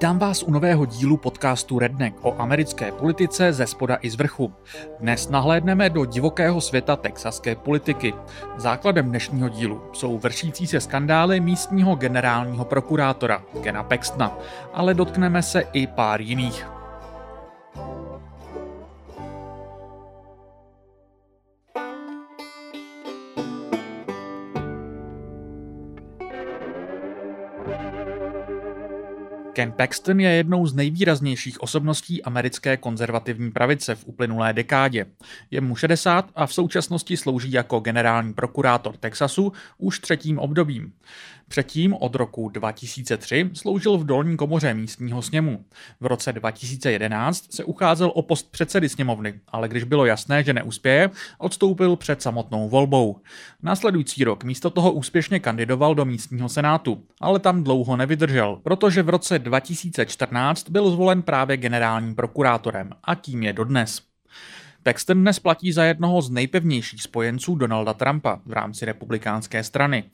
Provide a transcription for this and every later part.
Vítám vás u nového dílu podcastu Redneck o americké politice ze spoda i z vrchu. Dnes nahlédneme do divokého světa texaské politiky. Základem dnešního dílu jsou vršící se skandály místního generálního prokurátora Kena Pextna, ale dotkneme se i pár jiných. Ken Paxton je jednou z nejvýraznějších osobností americké konzervativní pravice v uplynulé dekádě. Je mu 60 a v současnosti slouží jako generální prokurátor Texasu už třetím obdobím. Předtím od roku 2003 sloužil v dolní komoře místního sněmu. V roce 2011 se ucházel o post předsedy sněmovny, ale když bylo jasné, že neuspěje, odstoupil před samotnou volbou. Následující rok místo toho úspěšně kandidoval do místního senátu, ale tam dlouho nevydržel, protože v roce 2014 byl zvolen právě generálním prokurátorem a tím je dodnes. Paxton dnes platí za jednoho z nejpevnějších spojenců Donalda Trumpa v rámci republikánské strany.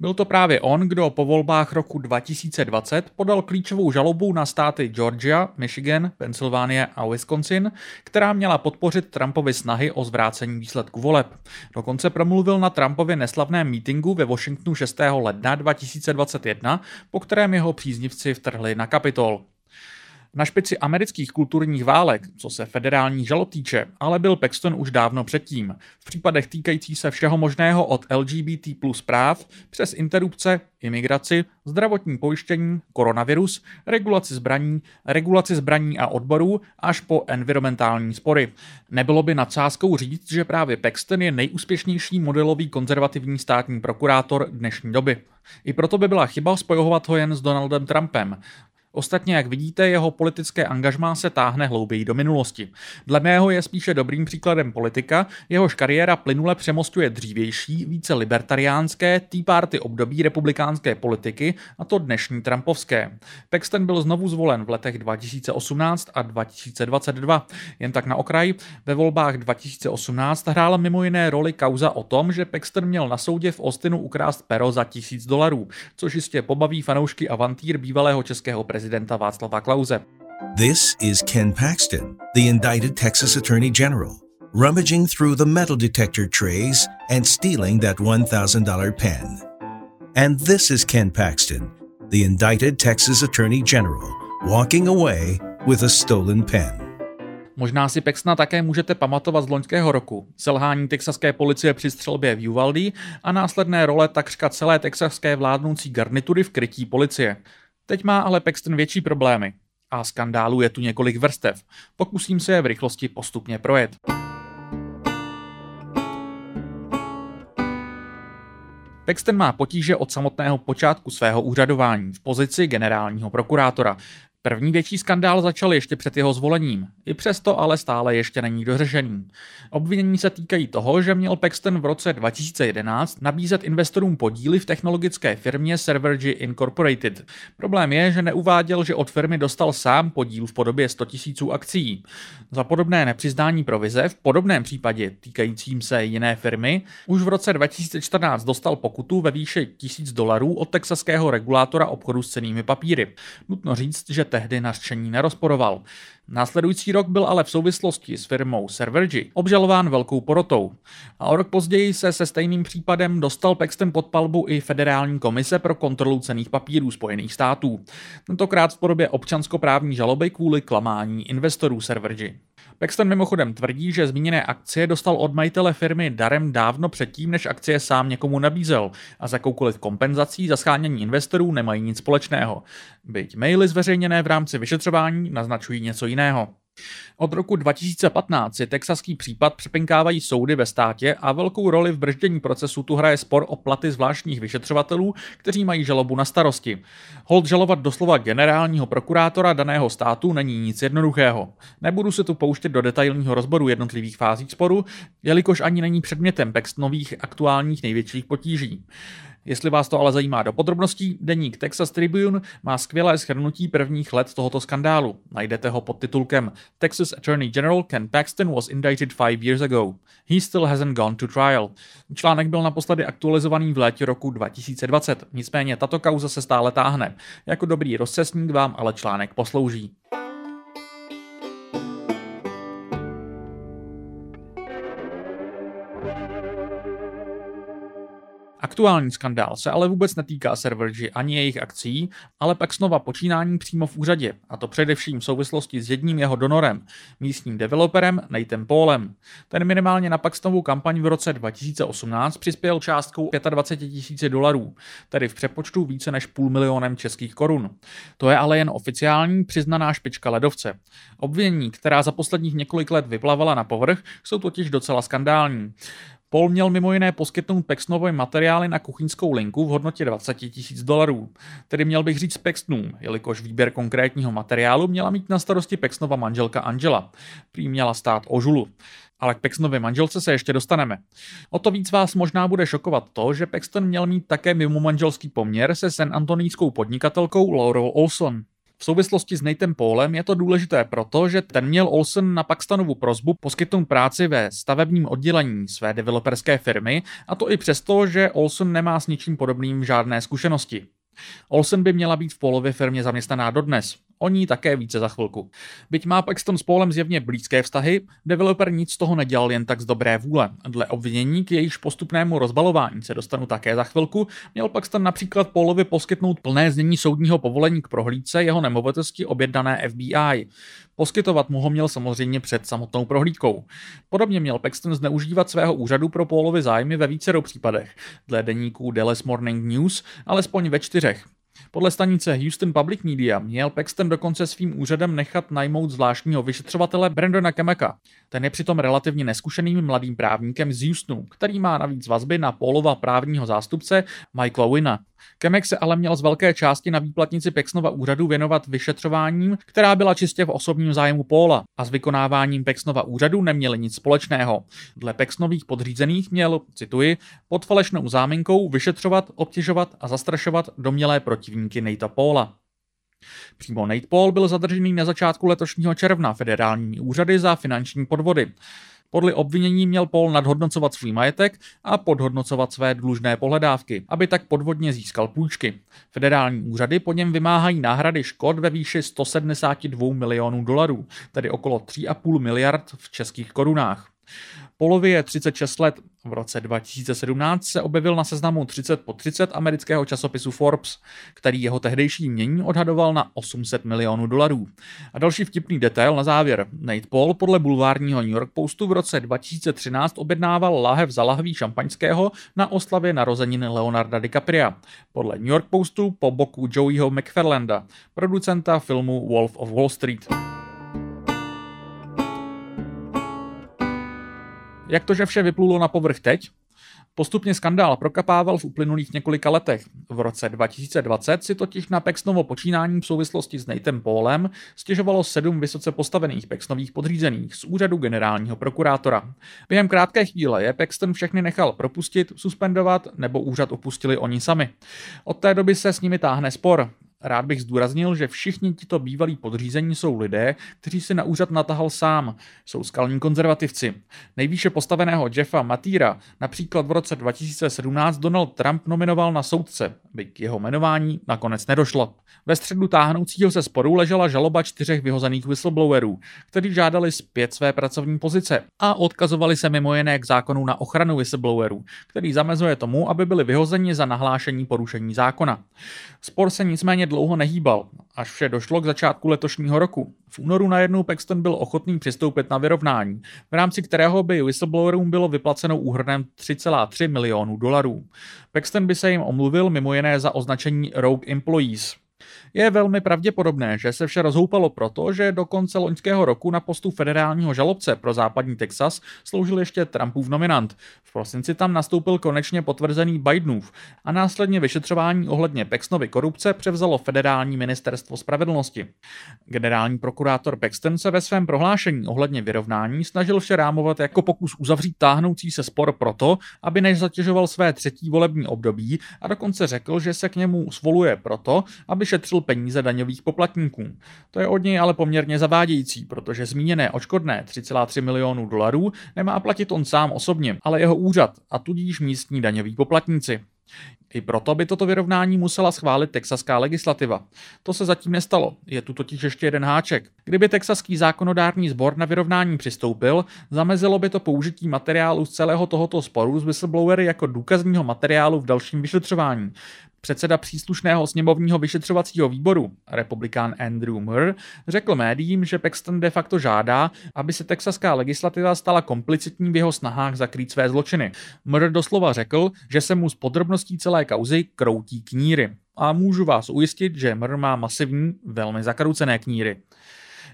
Byl to právě on, kdo po volbách roku 2020 podal klíčovou žalobu na státy Georgia, Michigan, Pensylvánie a Wisconsin, která měla podpořit Trumpovy snahy o zvrácení výsledku voleb. Dokonce promluvil na Trumpově neslavném mítingu ve Washingtonu 6. ledna 2021, po kterém jeho příznivci vtrhli na Kapitol. Na špici amerických kulturních válek, co se federální žalob týče, ale byl Paxton už dávno předtím. V případech týkající se všeho možného od LGBT plus práv přes interrupce, imigraci, zdravotní pojištění, koronavirus, regulaci zbraní, regulaci zbraní a odborů až po environmentální spory. Nebylo by nadsázkou říct, že právě Paxton je nejúspěšnější modelový konzervativní státní prokurátor dnešní doby. I proto by byla chyba spojovat ho jen s Donaldem Trumpem. Ostatně, jak vidíte, jeho politické angažmá se táhne hlouběji do minulosti. Dle mého je spíše dobrým příkladem politika, jehož kariéra plynule přemostuje dřívější, více libertariánské, Tea Party období republikánské politiky, a to dnešní Trumpovské. Paxton byl znovu zvolen v letech 2018 a 2022. Jen tak na okraj, ve volbách 2018 hrála mimo jiné roli kauza o tom, že Paxton měl na soudě v Austinu ukrást pero za tisíc dolarů, což jistě pobaví fanoušky avantýr bývalého českého prezidenta prezidenta Václava Klauze. This is Ken Paxton, the indicted Texas Attorney General, rummaging through the metal detector trays and stealing that $1,000 pen. And this is Ken Paxton, the indicted Texas Attorney General, walking away with a stolen pen. Možná si Pexna také můžete pamatovat z loňského roku. Selhání texaské policie při střelbě v Uvalde a následné role takřka celé texaské vládnoucí garnitury v krytí policie. Teď má ale Paxton větší problémy. A skandálu je tu několik vrstev. Pokusím se je v rychlosti postupně projet. Paxton má potíže od samotného počátku svého úřadování v pozici generálního prokurátora. První větší skandál začal ještě před jeho zvolením. I přesto ale stále ještě není dořešený. Obvinění se týkají toho, že měl Paxton v roce 2011 nabízet investorům podíly v technologické firmě Servergy Incorporated. Problém je, že neuváděl, že od firmy dostal sám podíl v podobě 100 000 akcí. Za podobné nepřiznání provize v podobném případě týkajícím se jiné firmy už v roce 2014 dostal pokutu ve výši 1000 dolarů od texaského regulátora obchodu s cenými papíry. Nutno říct, že tehdy nařčení nerozporoval. Následující rok byl ale v souvislosti s firmou Servergy obžalován velkou porotou. A o rok později se se stejným případem dostal Paxton pod palbu i Federální komise pro kontrolu cených papírů Spojených států. Tentokrát v podobě občanskoprávní žaloby kvůli klamání investorů Servergy. Paxton mimochodem tvrdí, že zmíněné akcie dostal od majitele firmy darem dávno předtím, než akcie sám někomu nabízel a za jakoukoliv kompenzací za schánění investorů nemají nic společného. Byť maily zveřejněné v rámci vyšetřování naznačují něco jiného. Od roku 2015 si texaský případ přepinkávají soudy ve státě a velkou roli v brždění procesu tu hraje spor o platy zvláštních vyšetřovatelů, kteří mají žalobu na starosti. Hold žalovat doslova generálního prokurátora daného státu není nic jednoduchého. Nebudu se tu pouštět do detailního rozboru jednotlivých fází sporu, jelikož ani není předmětem nových aktuálních největších potíží. Jestli vás to ale zajímá do podrobností, deník Texas Tribune má skvělé shrnutí prvních let tohoto skandálu. Najdete ho pod titulkem Texas Attorney General Ken Paxton was indicted five years ago. He still hasn't gone to trial. Článek byl naposledy aktualizovaný v létě roku 2020, nicméně tato kauza se stále táhne. Jako dobrý rozcesník vám ale článek poslouží. Aktuální skandál se ale vůbec netýká Servergy ani jejich akcí, ale pak znova počínání přímo v úřadě, a to především v souvislosti s jedním jeho donorem, místním developerem Nathan Paulem. Ten minimálně na Paxtonovou kampaň v roce 2018 přispěl částkou 25 tisíci dolarů, tedy v přepočtu více než půl milionem českých korun. To je ale jen oficiální přiznaná špička ledovce. Obvinění, která za posledních několik let vyplavala na povrch, jsou totiž docela skandální. Paul měl mimo jiné poskytnout Pexnové materiály na kuchyňskou linku v hodnotě 20 tisíc dolarů. Tedy měl bych říct Pexnům, jelikož výběr konkrétního materiálu měla mít na starosti Pexnova manželka Angela. Prý měla stát o žulu. Ale k Paxtonově manželce se ještě dostaneme. O to víc vás možná bude šokovat to, že Paxton měl mít také mimo manželský poměr se San Antonijskou podnikatelkou Laurel Olson. V souvislosti s Nathan Paulem je to důležité proto, že ten měl Olsen na Paxtanovu prozbu poskytnout práci ve stavebním oddělení své developerské firmy, a to i přesto, že Olsen nemá s ničím podobným žádné zkušenosti. Olsen by měla být v Paulově firmě zaměstnaná dodnes. O ní také více za chvilku. Byť má Paxton s Paulem zjevně blízké vztahy, developer nic z toho nedělal jen tak z dobré vůle. Dle obvinění k jejíž postupnému rozbalování se dostanu také za chvilku, měl Paxton například Paulovi poskytnout plné znění soudního povolení k prohlídce jeho nemovitosti objednané FBI. Poskytovat mu ho měl samozřejmě před samotnou prohlídkou. Podobně měl Paxton zneužívat svého úřadu pro Paulovi zájmy ve vícero případech. Dle deníků Dallas Morning News alespoň ve čtyřech. Podle stanice Houston Public Media měl Paxton dokonce svým úřadem nechat najmout zvláštního vyšetřovatele Brandona Kemeka. Ten je přitom relativně neskušeným mladým právníkem z Houstonu, který má navíc vazby na Paulova právního zástupce Michaela Wina. Kemek se ale měl z velké části na výplatnici Pexnova úřadu věnovat vyšetřováním, která byla čistě v osobním zájmu Paula a s vykonáváním Pexnova úřadu neměli nic společného. Dle Pexnových podřízených měl, cituji, pod falešnou záminkou vyšetřovat, obtěžovat a zastrašovat domělé protivníky Nate'a Paula. Přímo Nate Paul byl zadržený na začátku letošního června federálními úřady za finanční podvody. Podle obvinění měl Paul nadhodnocovat svůj majetek a podhodnocovat své dlužné pohledávky, aby tak podvodně získal půjčky. Federální úřady po něm vymáhají náhrady škod ve výši 172 milionů dolarů, tedy okolo 3,5 miliard v českých korunách. Polovi je 36 let. V roce 2017 se objevil na seznamu 30 po 30 amerického časopisu Forbes, který jeho tehdejší mění odhadoval na 800 milionů dolarů. A další vtipný detail na závěr. Nate Paul podle bulvárního New York Postu v roce 2013 objednával láhev za lahví šampaňského na oslavě narozenin Leonarda DiCapria. Podle New York Postu po boku Joeyho McFarlanda, producenta filmu Wolf of Wall Street. Jak to, že vše vyplulo na povrch teď? Postupně skandál prokapával v uplynulých několika letech. V roce 2020 si totiž na Pexnovo počínání v souvislosti s Nathan Paulem stěžovalo sedm vysoce postavených Pexnových podřízených z úřadu generálního prokurátora. Během krátké chvíle je Paxton všechny nechal propustit, suspendovat nebo úřad opustili oni sami. Od té doby se s nimi táhne spor. Rád bych zdůraznil, že všichni tito bývalí podřízení jsou lidé, kteří si na úřad natahal sám. Jsou skalní konzervativci. Nejvýše postaveného Jeffa Matýra například v roce 2017 Donald Trump nominoval na soudce, byť k jeho jmenování nakonec nedošlo. Ve středu táhnoucího se sporu ležela žaloba čtyřech vyhozených whistleblowerů, kteří žádali zpět své pracovní pozice a odkazovali se mimo jiné k zákonu na ochranu whistleblowerů, který zamezuje tomu, aby byli vyhozeni za nahlášení porušení zákona. Spor se nicméně dlouho nehýbal, až vše došlo k začátku letošního roku. V únoru najednou Paxton byl ochotný přistoupit na vyrovnání, v rámci kterého by whistleblowerům bylo vyplaceno úhrnem 3,3 milionů dolarů. Paxton by se jim omluvil mimo jiné za označení Rogue Employees. Je velmi pravděpodobné, že se vše rozhoupalo proto, že do konce loňského roku na postu federálního žalobce pro západní Texas sloužil ještě Trumpův nominant. V prosinci tam nastoupil konečně potvrzený Bidenův a následně vyšetřování ohledně Pexnovy korupce převzalo federální ministerstvo spravedlnosti. Generální prokurátor Paxton se ve svém prohlášení ohledně vyrovnání snažil vše rámovat jako pokus uzavřít táhnoucí se spor proto, aby nezatěžoval své třetí volební období a dokonce řekl, že se k němu svoluje proto, aby šetřil peníze daňových poplatníků. To je od něj ale poměrně zavádějící, protože zmíněné očkodné 3,3 milionů dolarů nemá platit on sám osobně, ale jeho úřad a tudíž místní daňoví poplatníci. I proto by toto vyrovnání musela schválit texaská legislativa. To se zatím nestalo, je tu totiž ještě jeden háček. Kdyby texaský zákonodárný sbor na vyrovnání přistoupil, zamezilo by to použití materiálu z celého tohoto sporu z whistleblowery jako důkazního materiálu v dalším vyšetřování. Předseda příslušného sněmovního vyšetřovacího výboru, republikán Andrew Murr, řekl médiím, že Paxton de facto žádá, aby se texaská legislativa stala komplicitní v jeho snahách zakrýt své zločiny. Murr doslova řekl, že se mu z podrobností celé kauzy kroutí kníry. A můžu vás ujistit, že Murr má masivní, velmi zakroucené kníry.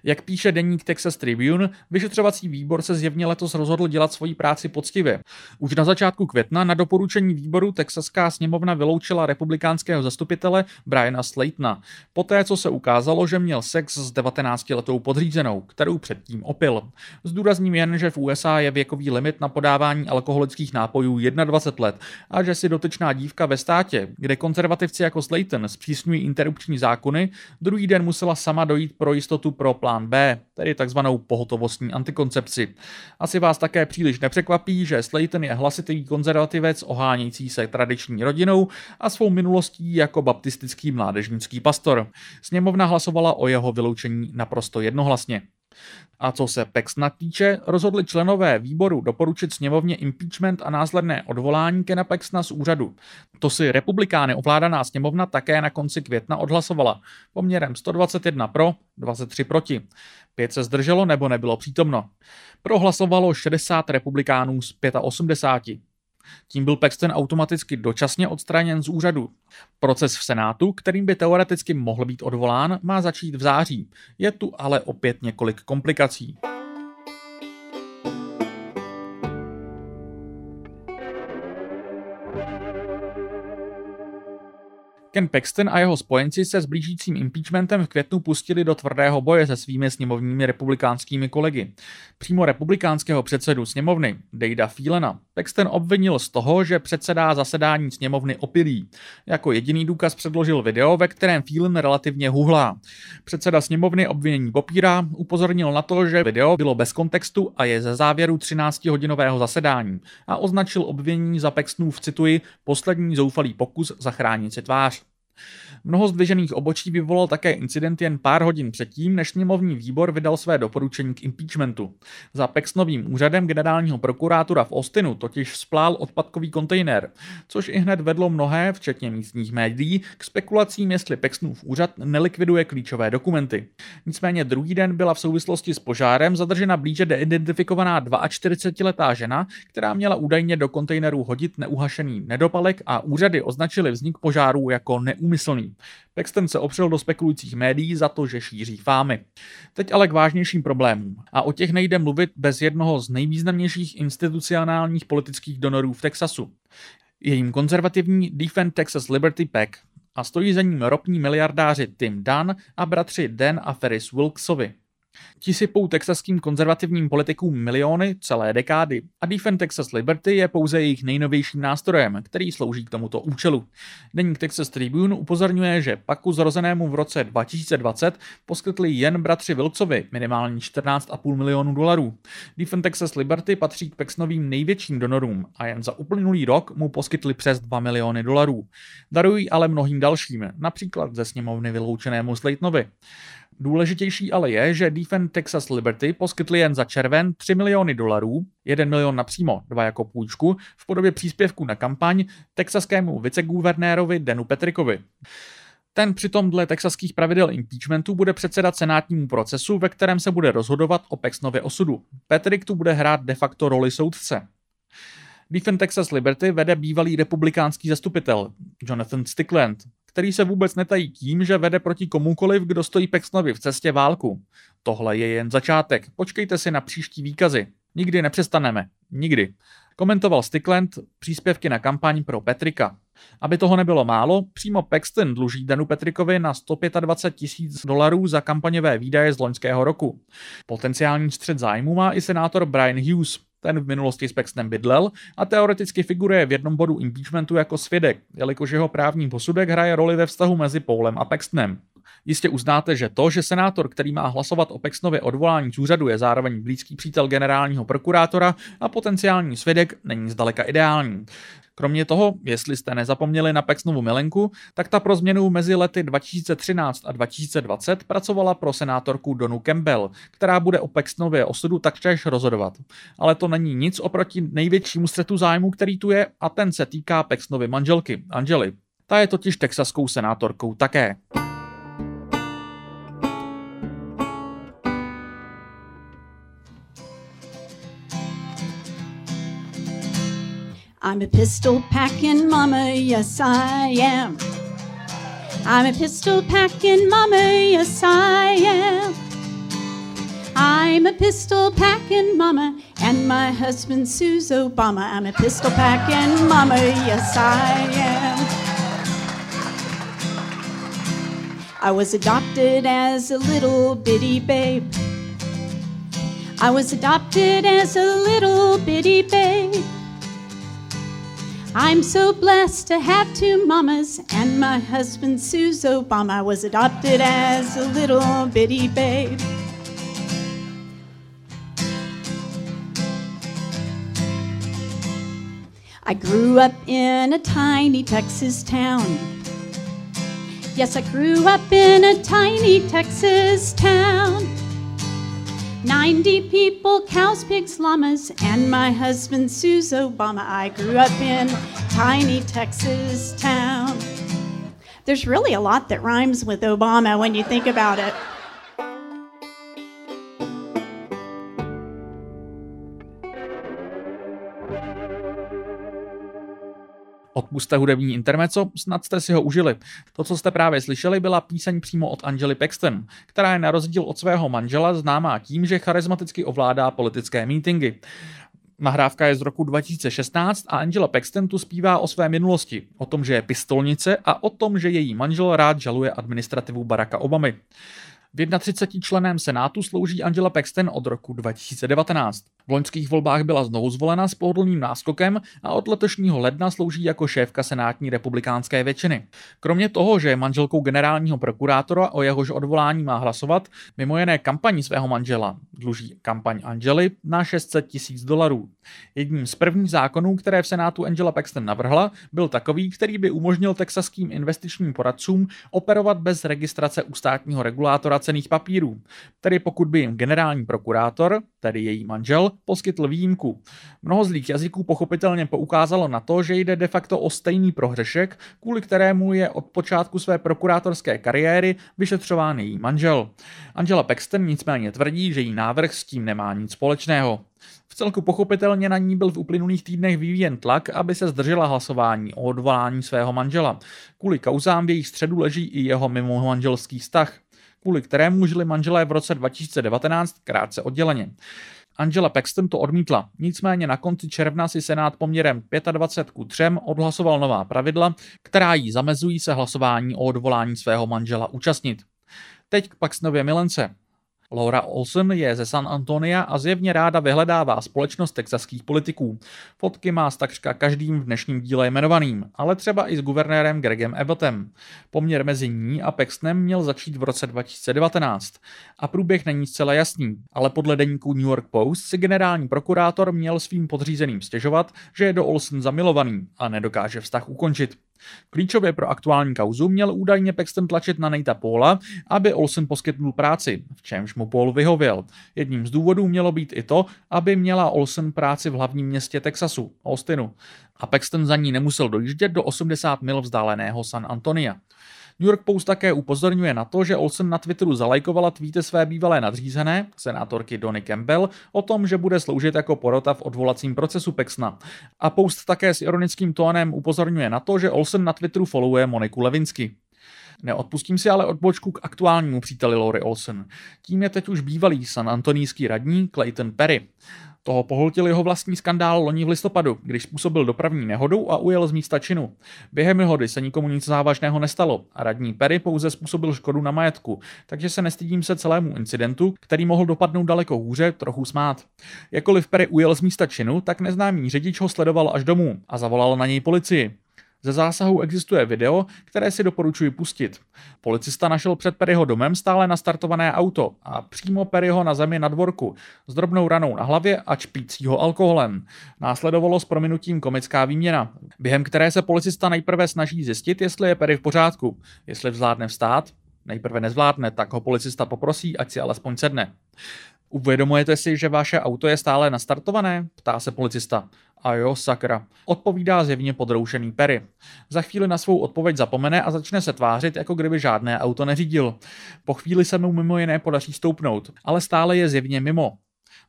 Jak píše deník Texas Tribune, vyšetřovací výbor se zjevně letos rozhodl dělat svoji práci poctivě. Už na začátku května na doporučení výboru Texaská sněmovna vyloučila republikánského zastupitele Briana Slaytona, poté co se ukázalo, že měl sex s 19-letou podřízenou, kterou předtím opil. Zdůrazním jen, že v USA je věkový limit na podávání alkoholických nápojů 21 let a že si dotyčná dívka ve státě, kde konzervativci jako Slayton zpřísňují interrupční zákony, druhý den musela sama dojít pro jistotu pro plán plán B, tedy takzvanou pohotovostní antikoncepci. Asi vás také příliš nepřekvapí, že Slayton je hlasitý konzervativec ohánějící se tradiční rodinou a svou minulostí jako baptistický mládežnický pastor. Sněmovna hlasovala o jeho vyloučení naprosto jednohlasně. A co se Pexna týče, rozhodli členové výboru doporučit sněmovně impeachment a následné odvolání Kena Pexna z úřadu. To si republikány ovládaná sněmovna také na konci května odhlasovala. Poměrem 121 pro, 23 proti. Pět se zdrželo nebo nebylo přítomno. Prohlasovalo 60 republikánů z 85. Tím byl Paxton automaticky dočasně odstraněn z úřadu. Proces v Senátu, kterým by teoreticky mohl být odvolán, má začít v září. Je tu ale opět několik komplikací. Ken Paxton a jeho spojenci se s blížícím impeachmentem v květnu pustili do tvrdého boje se svými sněmovními republikánskými kolegy. Přímo republikánského předsedu sněmovny, Dejda Fielena, Paxton obvinil z toho, že předsedá zasedání sněmovny opilí. Jako jediný důkaz předložil video, ve kterém Phelan relativně huhlá. Předseda sněmovny obvinění popírá, upozornil na to, že video bylo bez kontextu a je ze závěru 13-hodinového zasedání a označil obvinění za Paxtonův, cituji, poslední zoufalý pokus zachránit si tvář. Mnoho zdvižených obočí vyvolal také incident jen pár hodin předtím, než sněmovní výbor vydal své doporučení k impeachmentu. Za Pexnovým úřadem generálního prokurátora v Austinu totiž splál odpadkový kontejner, což i hned vedlo mnohé, včetně místních médií, k spekulacím, jestli Pexnův úřad nelikviduje klíčové dokumenty. Nicméně druhý den byla v souvislosti s požárem zadržena blíže deidentifikovaná 42-letá žena, která měla údajně do kontejneru hodit neuhašený nedopalek a úřady označily vznik požáru jako neúmyslný. Paxton se opřel do spekulujících médií za to, že šíří fámy. Teď ale k vážnějším problémům. A o těch nejde mluvit bez jednoho z nejvýznamnějších institucionálních politických donorů v Texasu. Je jim konzervativní Defend Texas Liberty PAC a stojí za ním ropní miliardáři Tim Dunn a bratři Dan a Ferris Wilksovi. Ti sypou texaským konzervativním politikům miliony celé dekády a Defend Texas Liberty je pouze jejich nejnovějším nástrojem, který slouží k tomuto účelu. Deník Texas Tribune upozorňuje, že paku zrozenému v roce 2020 poskytli jen bratři Vilcovi minimálně 14,5 milionů dolarů. Defend Texas Liberty patří k Pexnovým největším donorům a jen za uplynulý rok mu poskytli přes 2 miliony dolarů. Darují ale mnohým dalším, například ze sněmovny vyloučenému Slaytonovi. Důležitější ale je, že Defend Texas Liberty poskytli jen za červen 3 miliony dolarů, 1 milion napřímo, dva jako půjčku, v podobě příspěvku na kampaň texaskému viceguvernérovi Denu Petrikovi. Ten přitom dle texaských pravidel impeachmentu bude předsedat senátnímu procesu, ve kterém se bude rozhodovat o Pexnově osudu. Patrick tu bude hrát de facto roli soudce. Defend Texas Liberty vede bývalý republikánský zastupitel Jonathan Stickland, který se vůbec netají tím, že vede proti komukoliv, kdo stojí Pexnovi v cestě válku. Tohle je jen začátek. Počkejte si na příští výkazy. Nikdy nepřestaneme. Nikdy. Komentoval Stickland příspěvky na kampaň pro Petrika. Aby toho nebylo málo, přímo Paxton dluží Danu Petrikovi na 125 tisíc dolarů za kampaňové výdaje z loňského roku. Potenciální střed zájmu má i senátor Brian Hughes. Ten v minulosti s Paxtonem bydlel a teoreticky figuruje v jednom bodu impeachmentu jako svědek, jelikož jeho právní posudek hraje roli ve vztahu mezi Paulem a Paxtonem. Jistě uznáte, že to, že senátor, který má hlasovat o Pexnově odvolání z úřadu, je zároveň blízký přítel generálního prokurátora a potenciální svědek, není zdaleka ideální. Kromě toho, jestli jste nezapomněli na Pexnovu milenku, tak ta pro změnu mezi lety 2013 a 2020 pracovala pro senátorku Donu Campbell, která bude o Pexnově osudu taktéž rozhodovat. Ale to není nic oproti největšímu střetu zájmu, který tu je, a ten se týká Pexnovy manželky, Angely. Ta je totiž texaskou senátorkou také. I'm a pistol packing mama, yes I am. I'm a pistol packing mama, yes I am. I'm a pistol packing mama, and my husband Sue's Obama. I'm a pistol packing mama, yes I am. I was adopted as a little bitty babe. I was adopted as a little bitty babe. I'm so blessed to have two mamas and my husband Suze Obama. I was adopted as a little bitty babe. I grew up in a tiny Texas town. Yes, I grew up in a tiny Texas town. 90 people, cows, pigs, llamas, and my husband, Suze Obama. I grew up in tiny Texas town. There's really a lot that rhymes with Obama when you think about it. Odpuste hudební intermeco, snad jste si ho užili. To, co jste právě slyšeli, byla píseň přímo od Angely Paxton, která je na rozdíl od svého manžela známá tím, že charismaticky ovládá politické mítingy. Nahrávka je z roku 2016 a Angela Paxton tu zpívá o své minulosti, o tom, že je pistolnice a o tom, že její manžel rád žaluje administrativu Baracka Obamy. V 31 členem Senátu slouží Angela Paxton od roku 2019. V loňských volbách byla znovu zvolena s pohodlným náskokem a od letošního ledna slouží jako šéfka senátní republikánské většiny. Kromě toho, že je manželkou generálního prokurátora, o jehož odvolání má hlasovat, mimo jiné kampaní svého manžela dluží kampaň Angely na 600 tisíc dolarů. Jedním z prvních zákonů, které v Senátu Angela Paxton navrhla, byl takový, který by umožnil texaským investičním poradcům operovat bez registrace u státního regulátora cených papírů. Tedy pokud by jim generální prokurátor, tedy její manžel, poskytl výjimku. Mnoho zlých jazyků pochopitelně poukázalo na to, že jde de facto o stejný prohřešek, kvůli kterému je od počátku své prokurátorské kariéry vyšetřován její manžel. Angela Paxton nicméně tvrdí, že její návrh s tím nemá nic společného. V celku pochopitelně na ní byl v uplynulých týdnech vyvíjen tlak, aby se zdržela hlasování o odvolání svého manžela. Kvůli kauzám v jejich středu leží i jeho mimo manželský vztah kvůli kterému žili manželé v roce 2019 krátce odděleně. Angela Paxton to odmítla, nicméně na konci června si Senát poměrem 25 ku 3 odhlasoval nová pravidla, která jí zamezují se hlasování o odvolání svého manžela účastnit. Teď k Paxtonově milence. Laura Olsen je ze San Antonia a zjevně ráda vyhledává společnost texaských politiků. Fotky má s takřka každým v dnešním díle jmenovaným, ale třeba i s guvernérem Gregem Abbottem. Poměr mezi ní a Paxtonem měl začít v roce 2019 a průběh není zcela jasný, ale podle deníku New York Post si generální prokurátor měl svým podřízeným stěžovat, že je do Olsen zamilovaný a nedokáže vztah ukončit. Klíčově pro aktuální kauzu měl údajně Paxton tlačit na Nate'a Paula, aby Olsen poskytnul práci, v čemž mu Paul vyhověl. Jedním z důvodů mělo být i to, aby měla Olsen práci v hlavním městě Texasu, Austinu, a Paxton za ní nemusel dojíždět do 80 mil vzdáleného San Antonia. New York Post také upozorňuje na to, že Olsen na Twitteru zalajkovala tweety své bývalé nadřízené, senátorky Donny Campbell, o tom, že bude sloužit jako porota v odvolacím procesu Pexna. A Post také s ironickým tónem upozorňuje na to, že Olsen na Twitteru followuje Moniku Levinsky. Neodpustím si ale odbočku k aktuálnímu příteli Lori Olsen. Tím je teď už bývalý san antonijský radní Clayton Perry. Toho pohltil jeho vlastní skandál loni v listopadu, když způsobil dopravní nehodu a ujel z místa činu. Během nehody se nikomu nic závažného nestalo a radní Perry pouze způsobil škodu na majetku, takže se nestydím se celému incidentu, který mohl dopadnout daleko hůře, trochu smát. Jakoliv Perry ujel z místa činu, tak neznámý řidič ho sledoval až domů a zavolal na něj policii. Ze zásahu existuje video, které si doporučuji pustit. Policista našel před Perryho domem stále nastartované auto a přímo Perryho na zemi na dvorku s drobnou ranou na hlavě a čpícího alkoholem. Následovalo s prominutím komická výměna, během které se policista nejprve snaží zjistit, jestli je Perry v pořádku, jestli zvládne vstát, nejprve nezvládne, tak ho policista poprosí, ať si alespoň sedne. Uvědomujete si, že vaše auto je stále nastartované? Ptá se policista. A jo, sakra. Odpovídá zjevně podroušený Perry. Za chvíli na svou odpověď zapomene a začne se tvářit, jako kdyby žádné auto neřídil. Po chvíli se mu mimo jiné podaří stoupnout, ale stále je zjevně mimo.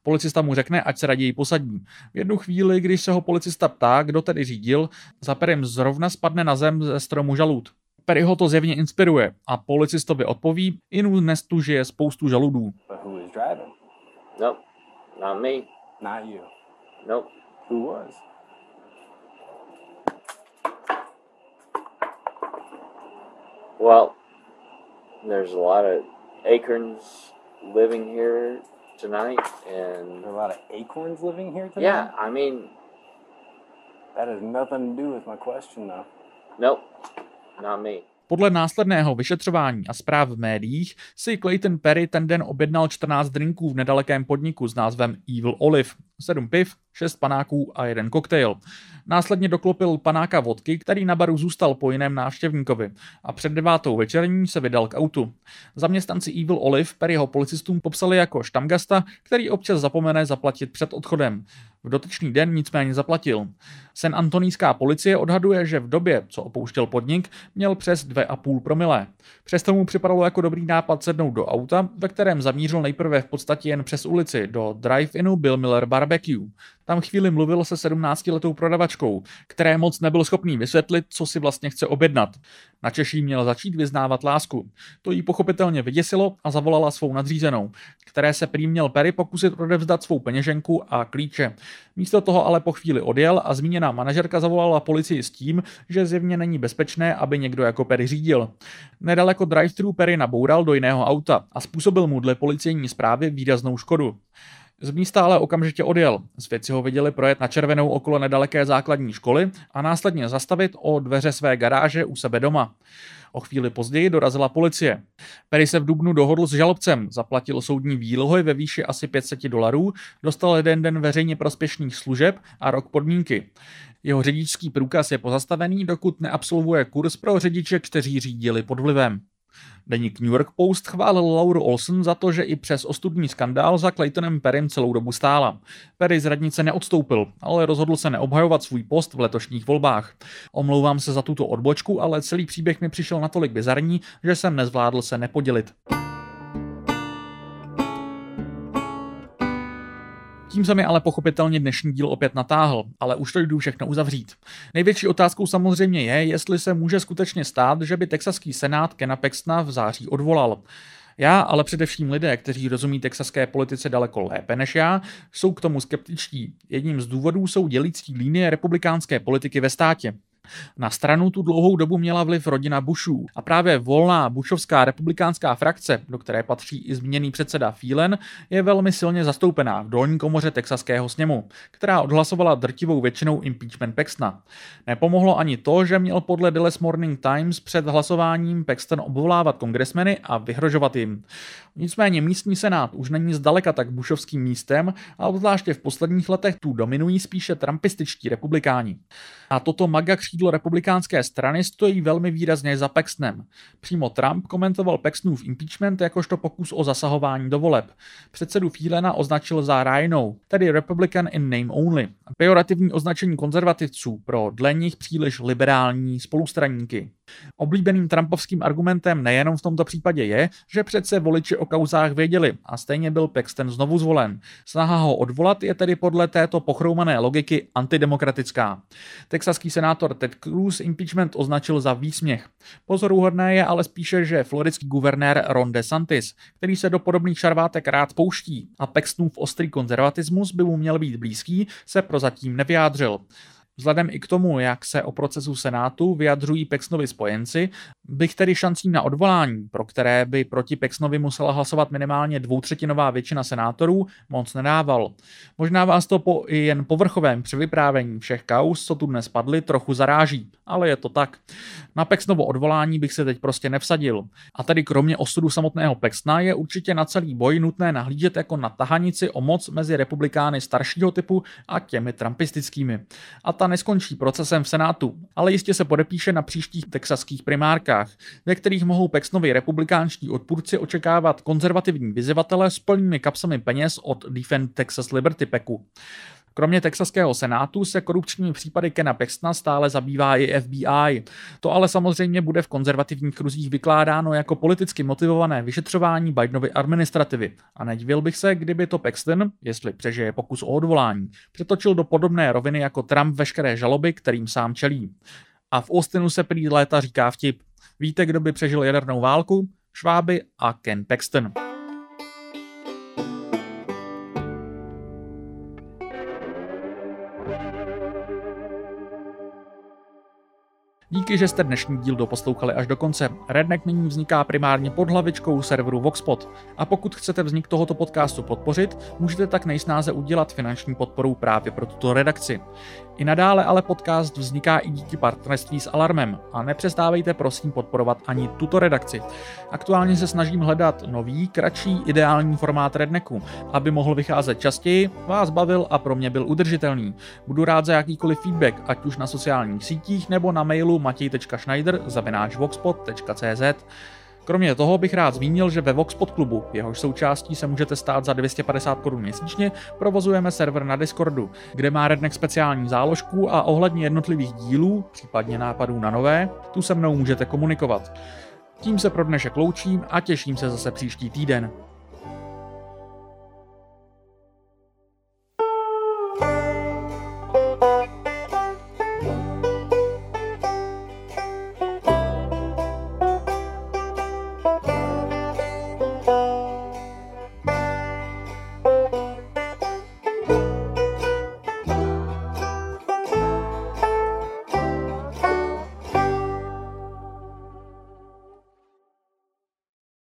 Policista mu řekne, ať se raději posadí. V jednu chvíli, když se ho policista ptá, kdo tedy řídil, za Perrym zrovna spadne na zem ze stromu žalud. Perry ho to zjevně inspiruje a policistovi odpoví, inu dnes tu žije spoustu žaludů. Nope, not me. Not you. Nope. Who was? Well, there's a lot of acorns living here tonight, and There are a lot of acorns living here tonight? yeah, I mean, That has nothing to do with my question, though. nope, not me. Podle následného vyšetřování a zpráv v médiích si Clayton Perry ten den objednal 14 drinků v nedalekém podniku s názvem Evil Olive, 7 piv, 6 panáků a jeden koktejl. Následně doklopil panáka vodky, který na baru zůstal po jiném návštěvníkovi a před devátou večerní se vydal k autu. Zaměstnanci Evil Olive Perryho policistům popsali jako štamgasta, který občas zapomene zaplatit před odchodem. V dotyčný den nicméně zaplatil. Sen Antonijská policie odhaduje, že v době, co opouštěl podnik, měl přes 2,5 promilé. Přesto mu připadalo jako dobrý nápad sednout do auta, ve kterém zamířil nejprve v podstatě jen přes ulici do drive-inu Bill Miller Barbecue. Tam chvíli mluvil se 17-letou prodavačkou, které moc nebyl schopný vysvětlit, co si vlastně chce objednat. Na Češí měl začít vyznávat lásku. To jí pochopitelně vyděsilo a zavolala svou nadřízenou, které se prý měl Perry pokusit odevzdat svou peněženku a klíče. Místo toho ale po chvíli odjel a zmíněná manažerka zavolala policii s tím, že zjevně není bezpečné, aby někdo jako Perry řídil. Nedaleko drive-thru Perry naboural do jiného auta a způsobil mu dle policejní zprávy výraznou škodu. Z místa ale okamžitě odjel. Svědci ho viděli projet na červenou okolo nedaleké základní školy a následně zastavit o dveře své garáže u sebe doma. O chvíli později dorazila policie. Perry se v Dubnu dohodl s žalobcem, zaplatil soudní výlohy ve výši asi 500 dolarů, dostal jeden den veřejně prospěšných služeb a rok podmínky. Jeho řidičský průkaz je pozastavený, dokud neabsolvuje kurz pro řidiče, kteří řídili pod vlivem. Deník New York Post chválil Lauru Olsen za to, že i přes ostudný skandál za Claytonem Perrym celou dobu stála. Perry z radnice neodstoupil, ale rozhodl se neobhajovat svůj post v letošních volbách. Omlouvám se za tuto odbočku, ale celý příběh mi přišel natolik bizarní, že jsem nezvládl se nepodělit. Tím se mi ale pochopitelně dnešní díl opět natáhl, ale už to jdu všechno uzavřít. Největší otázkou samozřejmě je, jestli se může skutečně stát, že by texaský senát Kena Paxtona v září odvolal. Já, ale především lidé, kteří rozumí texaské politice daleko lépe než já, jsou k tomu skeptičtí. Jedním z důvodů jsou dělící linie republikánské politiky ve státě. Na stranu tu dlouhou dobu měla vliv rodina Bushů a právě volná bushovská republikánská frakce, do které patří i zmíněný předseda Phelan, je velmi silně zastoupená v dolní komoře texaského sněmu, která odhlasovala drtivou většinou impeachment Paxtona. Nepomohlo ani to, že měl podle Dallas Morning Times před hlasováním Paxton obvolávat kongresmeny a vyhrožovat jim. Nicméně místní senát už není zdaleka tak bušovským místem a obzvláště v posledních letech tu dominují spíše trumpističtí republikáni. A toto maga křídlo republikánské strany stojí velmi výrazně za Paxtonem. Přímo Trump komentoval Paxtonův impeachment jakožto pokus o zasahování do voleb. Předsedu Fílena označil za Rhino, tedy Republican in name only, pejorativní označení konzervativců pro dle nich příliš liberální spolustraníky. Oblíbeným Trumpovským argumentem nejenom v tomto případě je, že přece voliči o kauzách věděli a stejně byl Paxton znovu zvolen. Snaha ho odvolat je tedy podle této pochroumané logiky antidemokratická. Texaský senátor Ted Cruz impeachment označil za výsměch. Pozoruhodné je ale spíše, že floridský guvernér Ron DeSantis, který se do podobných šarvátek rád pouští a Paxtonův ostrý konzervatismus by mu měl být blízký, se prozatím nevyjádřil. Vzhledem i k tomu, jak se o procesu Senátu vyjadřují Pexnovi spojenci, bych tedy šancí na odvolání, pro které by proti Pexnovi musela hlasovat minimálně dvoutřetinová většina senátorů, moc nedával. Možná vás to po jen povrchovém převyprávění všech kaus, co tu dnes padly, trochu zaráží, ale je to tak. Na Pexnovo odvolání bych se teď prostě nevsadil. A tedy kromě osudu samotného Pexna je určitě na celý boj nutné nahlížet jako na tahanici o moc mezi republikány staršího typu a těmi trumpistickými. A ta neskončí procesem v Senátu, ale jistě se podepíše na příštích texaských primárkách, ve kterých mohou Pexnovi republikánští odpůrci očekávat konzervativní vyzývatele s plnými kapsami peněz od Defend Texas Liberty Peku. Kromě texaského senátu se korupčními případy Kena Pextna stále zabývá i FBI. To ale samozřejmě bude v konzervativních kruzích vykládáno jako politicky motivované vyšetřování Bidenovy administrativy. A nedivil bych se, kdyby to Paxton, jestli přežije pokus o odvolání, přetočil do podobné roviny jako Trump veškeré žaloby, kterým sám čelí. A v Austinu se prý léta říká vtip. Víte, kdo by přežil jadernou válku? Šváby a Ken Paxton. 一 Díky, že jste dnešní díl doposlouchali až do konce. Redneck nyní vzniká primárně pod hlavičkou serveru Voxpot. A pokud chcete vznik tohoto podcastu podpořit, můžete tak nejsnáze udělat finanční podporou právě pro tuto redakci. I nadále ale podcast vzniká i díky partnerství s Alarmem a nepřestávejte prosím podporovat ani tuto redakci. Aktuálně se snažím hledat nový, kratší, ideální formát Redneku, aby mohl vycházet častěji, vás bavil a pro mě byl udržitelný. Budu rád za jakýkoliv feedback, ať už na sociálních sítích nebo na mailu matěj.schneider.voxpot.cz Kromě toho bych rád zmínil, že ve Voxpot klubu, jehož součástí se můžete stát za 250 korun měsíčně, provozujeme server na Discordu, kde má Redneck speciální záložku a ohledně jednotlivých dílů, případně nápadů na nové, tu se mnou můžete komunikovat. Tím se pro dnešek loučím a těším se zase příští týden.